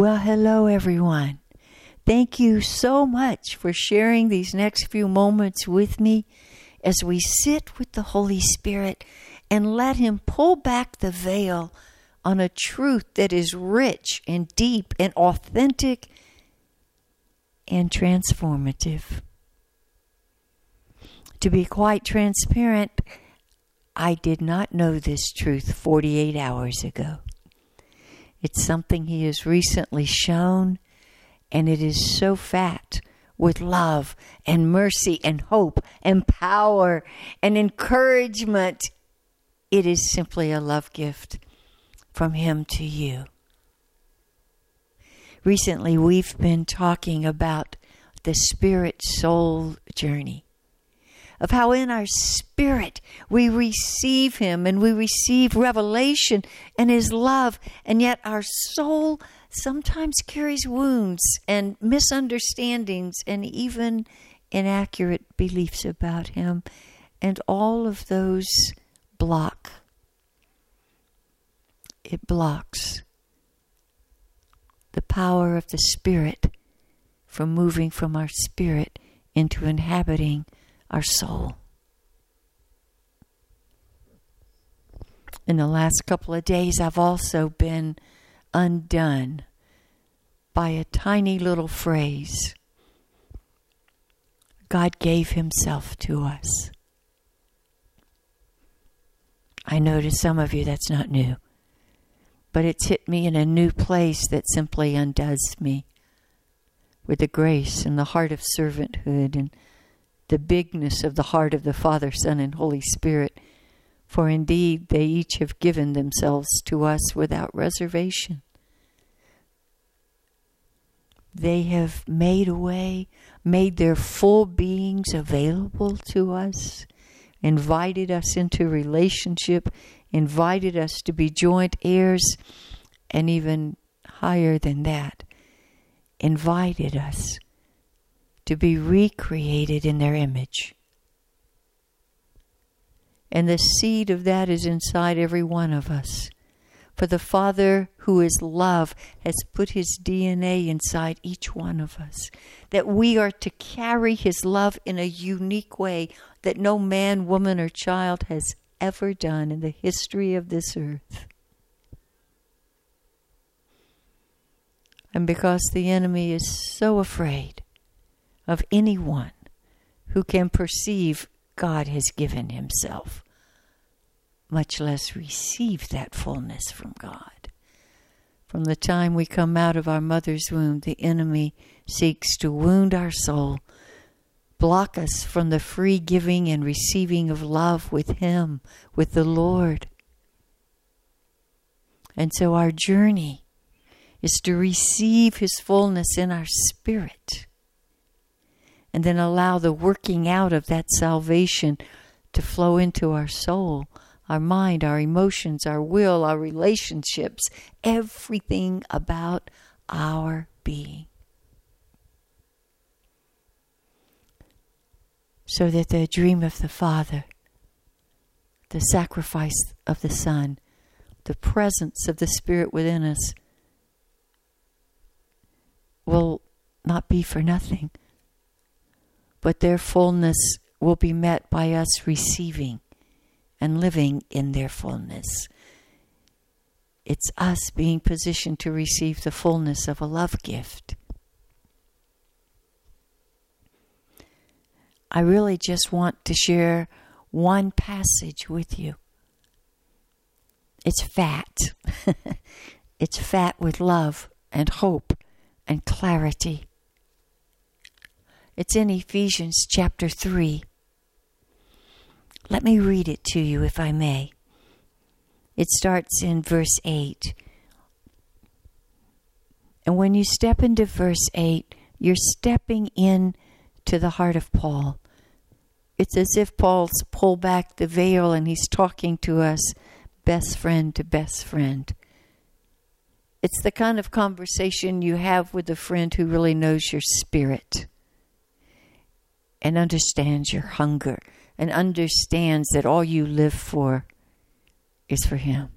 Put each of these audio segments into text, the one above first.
Well, hello, everyone. Thank you so much for sharing these next few moments with me as we sit with the Holy Spirit and let Him pull back the veil on a truth that is rich and deep and authentic and transformative. To be quite transparent, I did not know this truth 48 hours ago. It's something he has recently shown, and it is so fat with love and mercy and hope and power and encouragement. It is simply a love gift from him to you. Recently, we've been talking about the spirit soul journey of how in our spirit we receive Him and we receive revelation and His love, and yet our soul sometimes carries wounds and misunderstandings and even inaccurate beliefs about Him, and all of those block. It blocks the power of the Spirit from moving from our spirit into inhabiting our soul. In the last couple of days, I've also been undone by a tiny little phrase God gave Himself to us. I know to some of you that's not new, but it's hit me in a new place that simply undoes me with the grace and the heart of servanthood and the bigness of the heart of the Father, Son, and Holy Spirit. For indeed they each have given themselves to us without reservation. They have made a way, made their full beings available to us, invited us into relationship, invited us to be joint heirs, and even higher than that, invited us to be recreated in their image. And the seed of that is inside every one of us. For the Father, who is love, has put his DNA inside each one of us. That we are to carry his love in a unique way that no man, woman, or child has ever done in the history of this earth. And because the enemy is so afraid of anyone who can perceive God has given himself, much less receive that fullness from God. From the time we come out of our mother's womb, the enemy seeks to wound our soul, block us from the free giving and receiving of love with Him, with the Lord. And so our journey is to receive His fullness in our spirit and then allow the working out of that salvation to flow into our soul, our mind, our emotions, our will, our relationships, everything about our being. So that the dream of the Father, the sacrifice of the Son, the presence of the Spirit within us will not be for nothing but their fullness will be met by us receiving and living in their fullness. It's us being positioned to receive the fullness of a love gift. I really just want to share one passage with you. It's fat. it's fat with love and hope and clarity. It's in Ephesians chapter 3. Let me read it to you, if I may. It starts in verse 8. And when you step into verse 8, you're stepping in to the heart of Paul. It's as if Paul's pulled back the veil and he's talking to us, best friend to best friend. It's the kind of conversation you have with a friend who really knows your spirit and understands your hunger and understands that all you live for is for Him.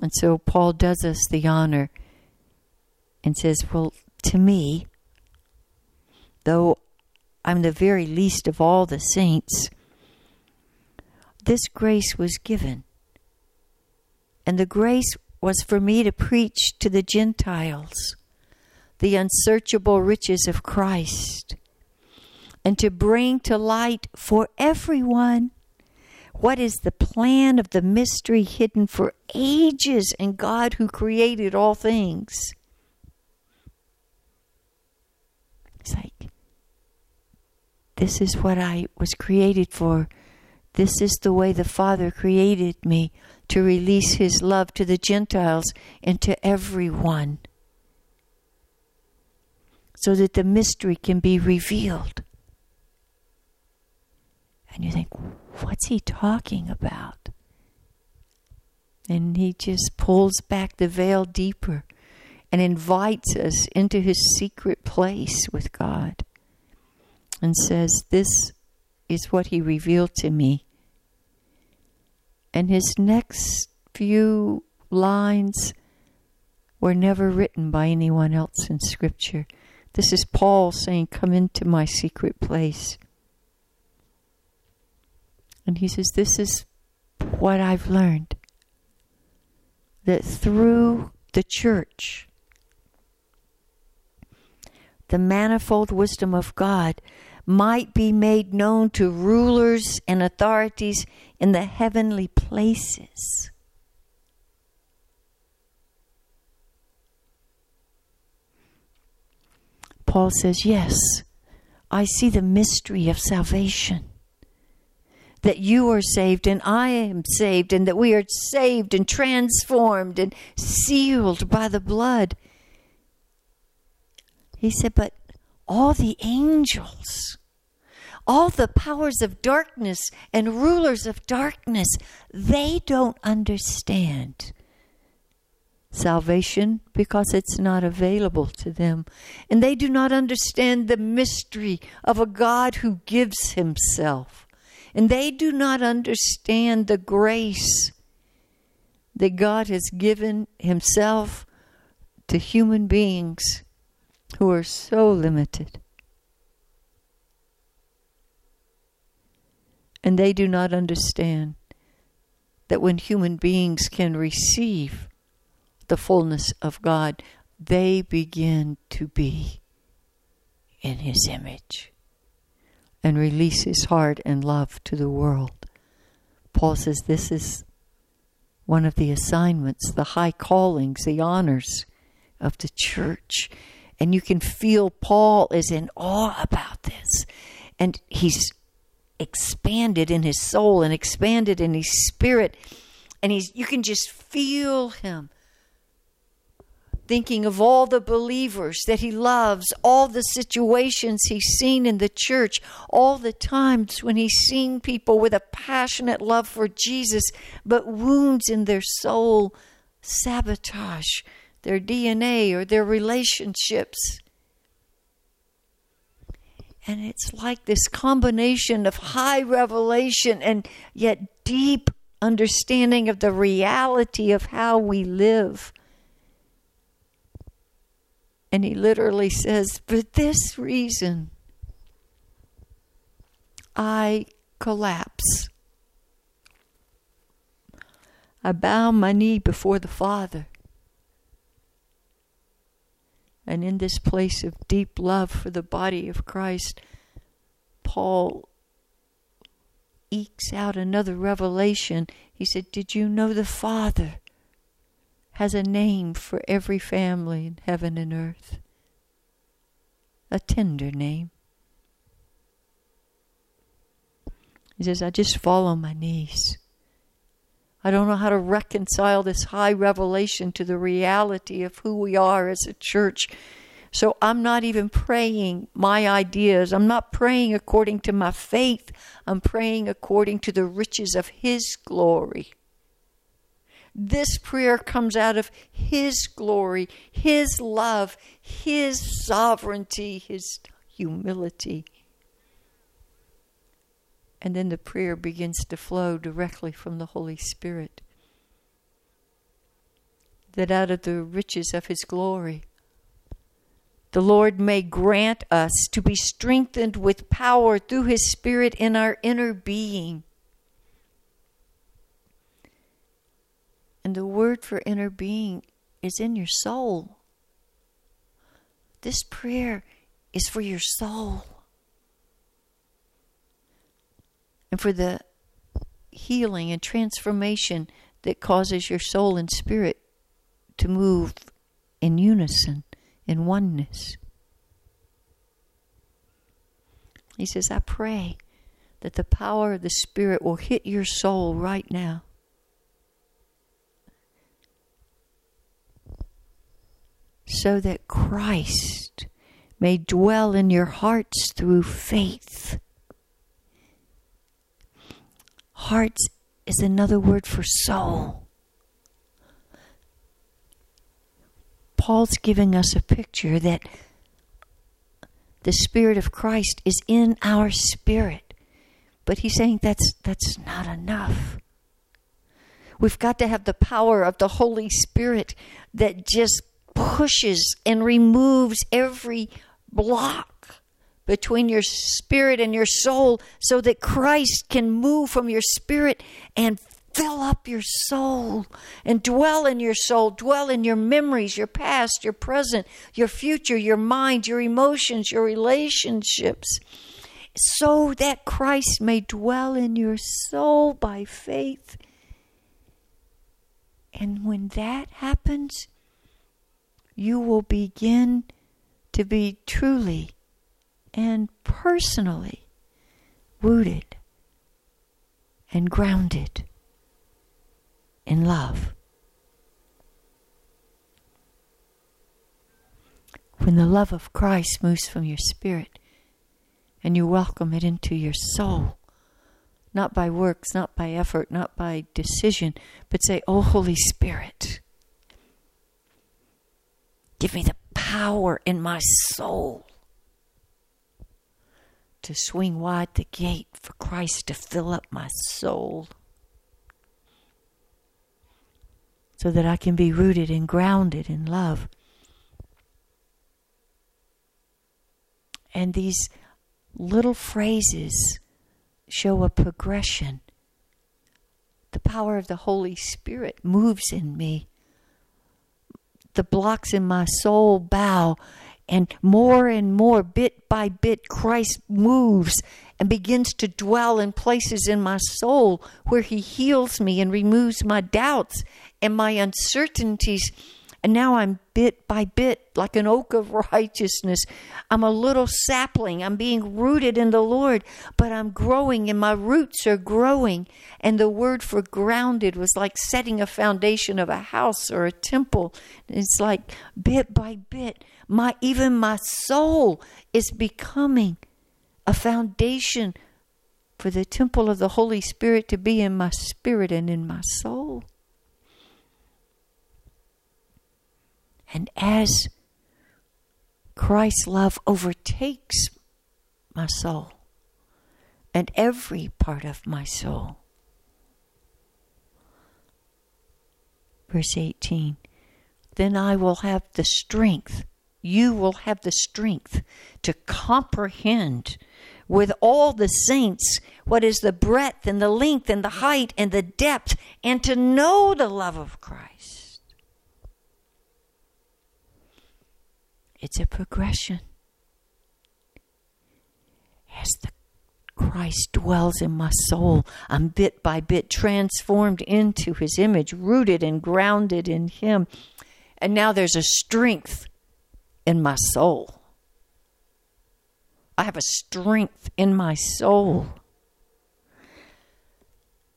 And so Paul does us the honor and says, Well, to me, though I'm the very least of all the saints, this grace was given. And the grace was for me to preach to the Gentiles the unsearchable riches of Christ and to bring to light for everyone what is the plan of the mystery hidden for ages in God who created all things. It's like, this is what I was created for. This is the way the Father created me to release His love to the Gentiles and to everyone so that the mystery can be revealed. And you think, what's he talking about? And he just pulls back the veil deeper and invites us into his secret place with God and says, This is what he revealed to me. And his next few lines were never written by anyone else in Scripture. This is Paul saying, Come into my secret place. And he says, This is what I've learned that through the church, the manifold wisdom of God might be made known to rulers and authorities in the heavenly places. Paul says, Yes, I see the mystery of salvation. That you are saved and I am saved, and that we are saved and transformed and sealed by the blood. He said, But all the angels, all the powers of darkness and rulers of darkness, they don't understand salvation because it's not available to them. And they do not understand the mystery of a God who gives himself. And they do not understand the grace that God has given himself to human beings who are so limited. And they do not understand that when human beings can receive the fullness of God, they begin to be in His image and release His heart and love to the world. Paul says this is one of the assignments, the high callings, the honors of the church. And you can feel Paul is in awe about this. And he's expanded in his soul and expanded in his spirit. And he's you can just feel him thinking of all the believers that he loves, all the situations he's seen in the church, all the times when he's seen people with a passionate love for Jesus, but wounds in their soul sabotage their DNA or their relationships. And it's like this combination of high revelation and yet deep understanding of the reality of how we live. And he literally says, For this reason, I collapse. I bow my knee before the Father. And in this place of deep love for the body of Christ, Paul ekes out another revelation. He said, Did you know the Father? Has a name for every family in heaven and earth. A tender name. He says, I just fall on my knees. I don't know how to reconcile this high revelation to the reality of who we are as a church. So I'm not even praying my ideas. I'm not praying according to my faith. I'm praying according to the riches of His glory. This prayer comes out of His glory, His love, His sovereignty, His humility. And then the prayer begins to flow directly from the Holy Spirit. That out of the riches of His glory, the Lord may grant us to be strengthened with power through His Spirit in our inner being. And the word for inner being is in your soul. This prayer is for your soul and for the healing and transformation that causes your soul and spirit to move in unison, in oneness. He says, I pray that the power of the Spirit will hit your soul right now. So that Christ may dwell in your hearts through faith. Hearts is another word for soul. Paul's giving us a picture that the Spirit of Christ is in our spirit. But he's saying that's that's not enough. We've got to have the power of the Holy Spirit that just pushes and removes every block between your spirit and your soul so that Christ can move from your spirit and fill up your soul and dwell in your soul, dwell in your memories, your past, your present, your future, your mind, your emotions, your relationships, so that Christ may dwell in your soul by faith. And when that happens, you will begin to be truly and personally rooted and grounded in love. When the love of Christ moves from your spirit and you welcome it into your soul, not by works, not by effort, not by decision, but say, Oh, Holy Spirit, give me the power in my soul to swing wide the gate for Christ to fill up my soul. so that I can be rooted and grounded in love. And these little phrases show a progression. The power of the Holy Spirit moves in me. The blocks in my soul bow, and more and more, bit by bit, Christ moves and begins to dwell in places in my soul where He heals me and removes my doubts and my uncertainties. And now I'm bit by bit like an oak of righteousness. I'm a little sapling. I'm being rooted in the Lord, but I'm growing and my roots are growing. And the word for grounded was like setting a foundation of a house or a temple. It's like bit by bit, my even my soul is becoming a foundation for the temple of the Holy Spirit to be in my spirit and in my soul. And as Christ's love overtakes my soul and every part of my soul. Verse 18 Then I will have the strength, you will have the strength to comprehend with all the saints what is the breadth and the length and the height and the depth, and to know the love of Christ. It's a progression. As the Christ dwells in my soul, I'm bit by bit transformed into his image, rooted and grounded in him. And now there's a strength in my soul I have a strength in my soul.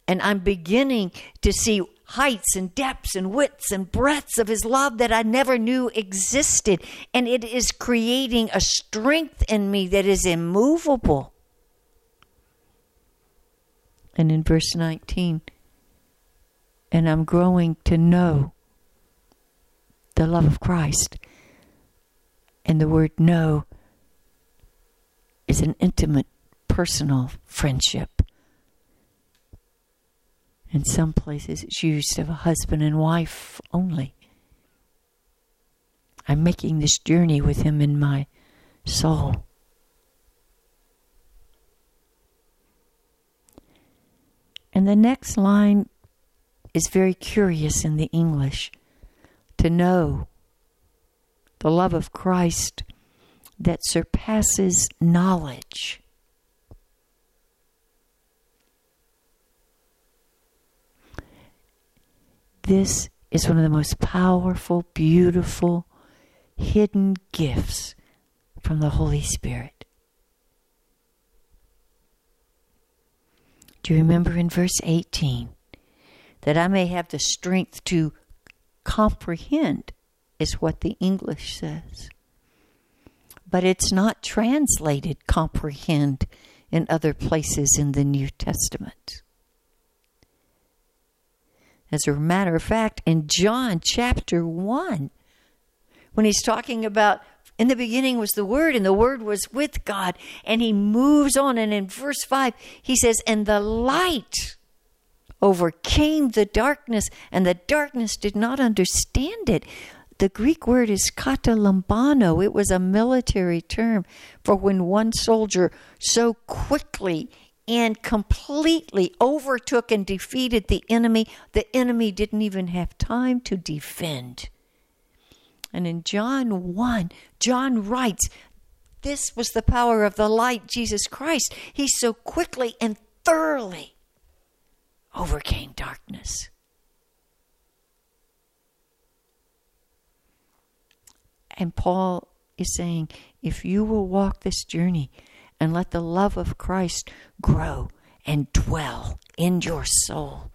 And I'm beginning to see heights and depths and widths and breadths of His love that I never knew existed. And it is creating a strength in me that is immovable. And in verse 19, and I'm growing to know the love of Christ. And the word know is an intimate, personal friendship. In some places, it's used of a husband and wife only. I'm making this journey with Him in my soul. And the next line is very curious in the English to know the love of Christ that surpasses knowledge. This is one of the most powerful, beautiful, hidden gifts from the Holy Spirit. Do you remember in verse 18 that I may have the strength to comprehend, is what the English says. But it's not translated comprehend in other places in the New Testament. As a matter of fact, in John chapter 1, when he's talking about in the beginning was the Word, and the Word was with God, and he moves on, and in verse 5, he says, And the light overcame the darkness, and the darkness did not understand it. The Greek word is katalambano. It was a military term for when one soldier so quickly and completely overtook and defeated the enemy, the enemy didn't even have time to defend. And in John 1, John writes, This was the power of the light, Jesus Christ. He so quickly and thoroughly overcame darkness. And Paul is saying, if you will walk this journey and let the love of Christ grow and dwell in your soul,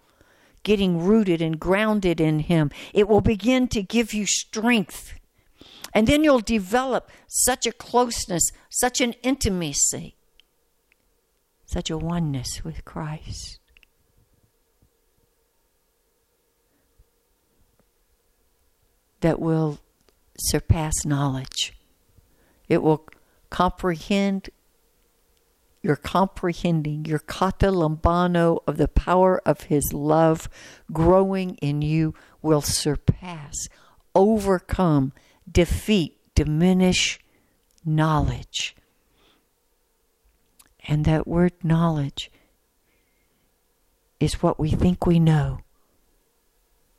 getting rooted and grounded in Him, it will begin to give you strength. And then you'll develop such a closeness, such an intimacy, such a oneness with Christ. that will surpass knowledge. It will comprehend, you're comprehending, your kata lambano of the power of His love growing in you will surpass, overcome, defeat, diminish knowledge. And that word knowledge is what we think we know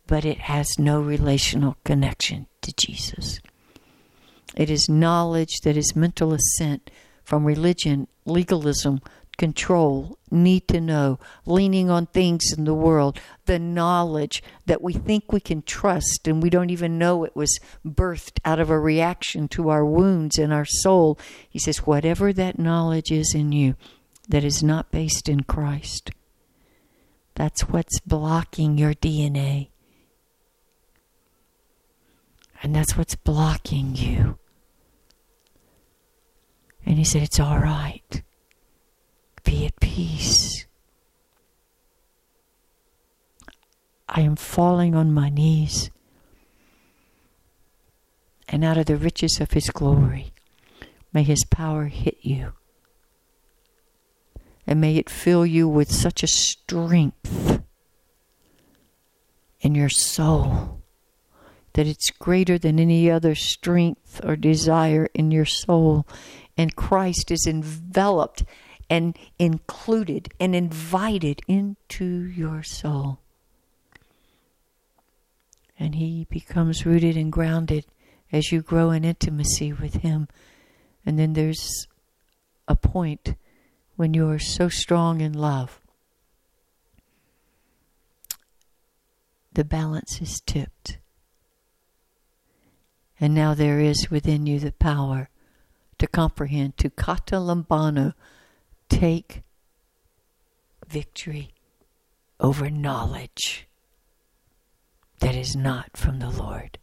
but it has no relational connection to Jesus. It is knowledge that is mental assent from religion, legalism, control, need to know, leaning on things in the world, the knowledge that we think we can trust and we don't even know it was birthed out of a reaction to our wounds in our soul. He says, whatever that knowledge is in you that is not based in Christ, that's what's blocking your DNA. And that's what's blocking you. And he said, It's all right. Be at peace. I am falling on my knees. And out of the riches of his glory, may his power hit you. And may it fill you with such a strength in your soul that it's greater than any other strength or desire in your soul. And Christ is enveloped and included and invited into your soul. And He becomes rooted and grounded as you grow in intimacy with Him. And then there's a point when you are so strong in love. The balance is tipped and now there is within you the power to comprehend, to kata lambano, take victory over knowledge that is not from the Lord.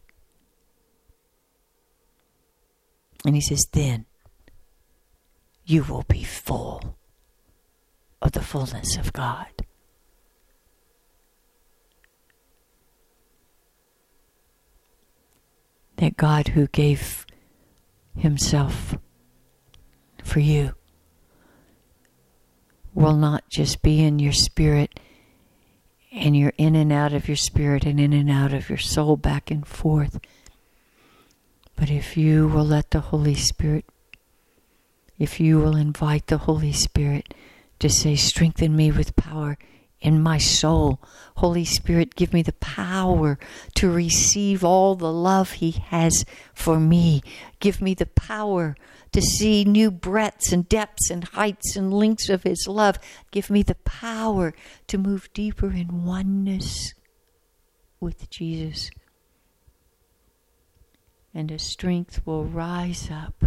And he says, then you will be full of the fullness of God. That God who gave Himself for you will not just be in your spirit and you're in and out of your spirit and in and out of your soul back and forth, But if you will let the Holy Spirit, if you will invite the Holy Spirit to say, Strengthen me with power in my soul. Holy Spirit, give me the power to receive all the love He has for me. Give me the power to see new breadths and depths and heights and lengths of His love. Give me the power to move deeper in oneness with Jesus. And a strength will rise up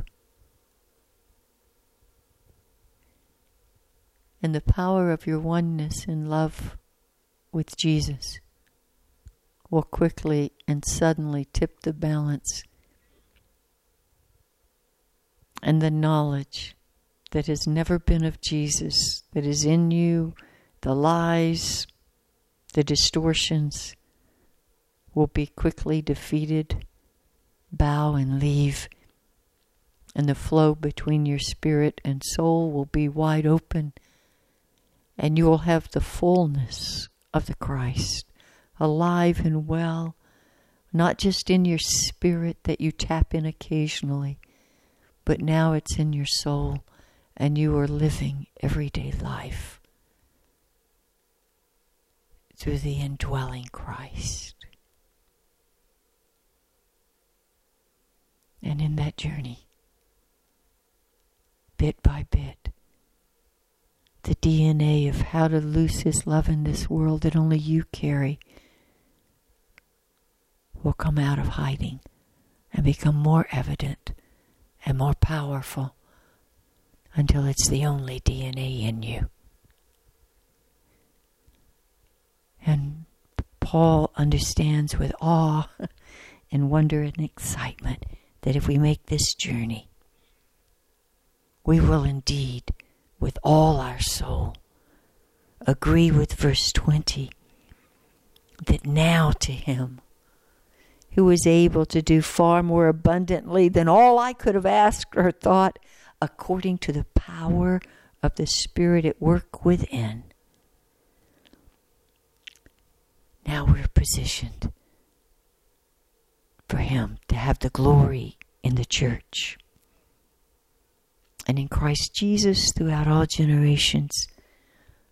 and the power of your oneness in love with Jesus will quickly and suddenly tip the balance. And the knowledge that has never been of Jesus, that is in you, the lies, the distortions, will be quickly defeated, bow and leave, and the flow between your spirit and soul will be wide open and you will have the fullness of the Christ alive and well, not just in your spirit that you tap in occasionally, but now it's in your soul and you are living everyday life through the indwelling Christ. And in that journey, bit by bit, the DNA of how to lose His love in this world that only you carry will come out of hiding and become more evident and more powerful until it's the only DNA in you. And Paul understands with awe and wonder and excitement that if we make this journey, we will indeed with all our soul. Agree with verse 20 that now to Him who is able to do far more abundantly than all I could have asked or thought, according to the power of the Spirit at work within. Now we're positioned for Him to have the glory in the church and in Christ Jesus throughout all generations,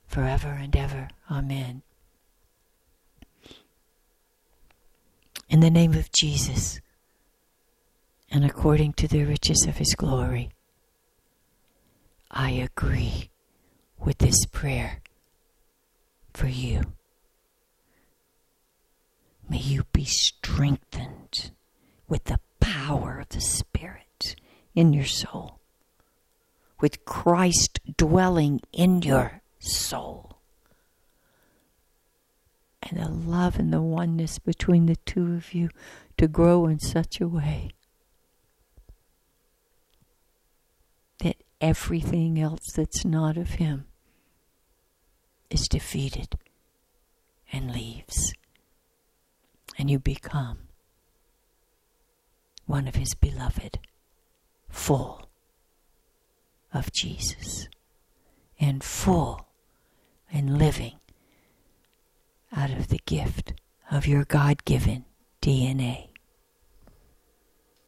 forever and ever. Amen. In the name of Jesus, and according to the riches of his glory, I agree with this prayer for you. May you be strengthened with the power of the Spirit in your soul with Christ dwelling in your soul. And the love and the oneness between the two of you to grow in such a way that everything else that's not of Him is defeated and leaves. And you become one of His beloved, full of Jesus and full and living out of the gift of your God given DNA.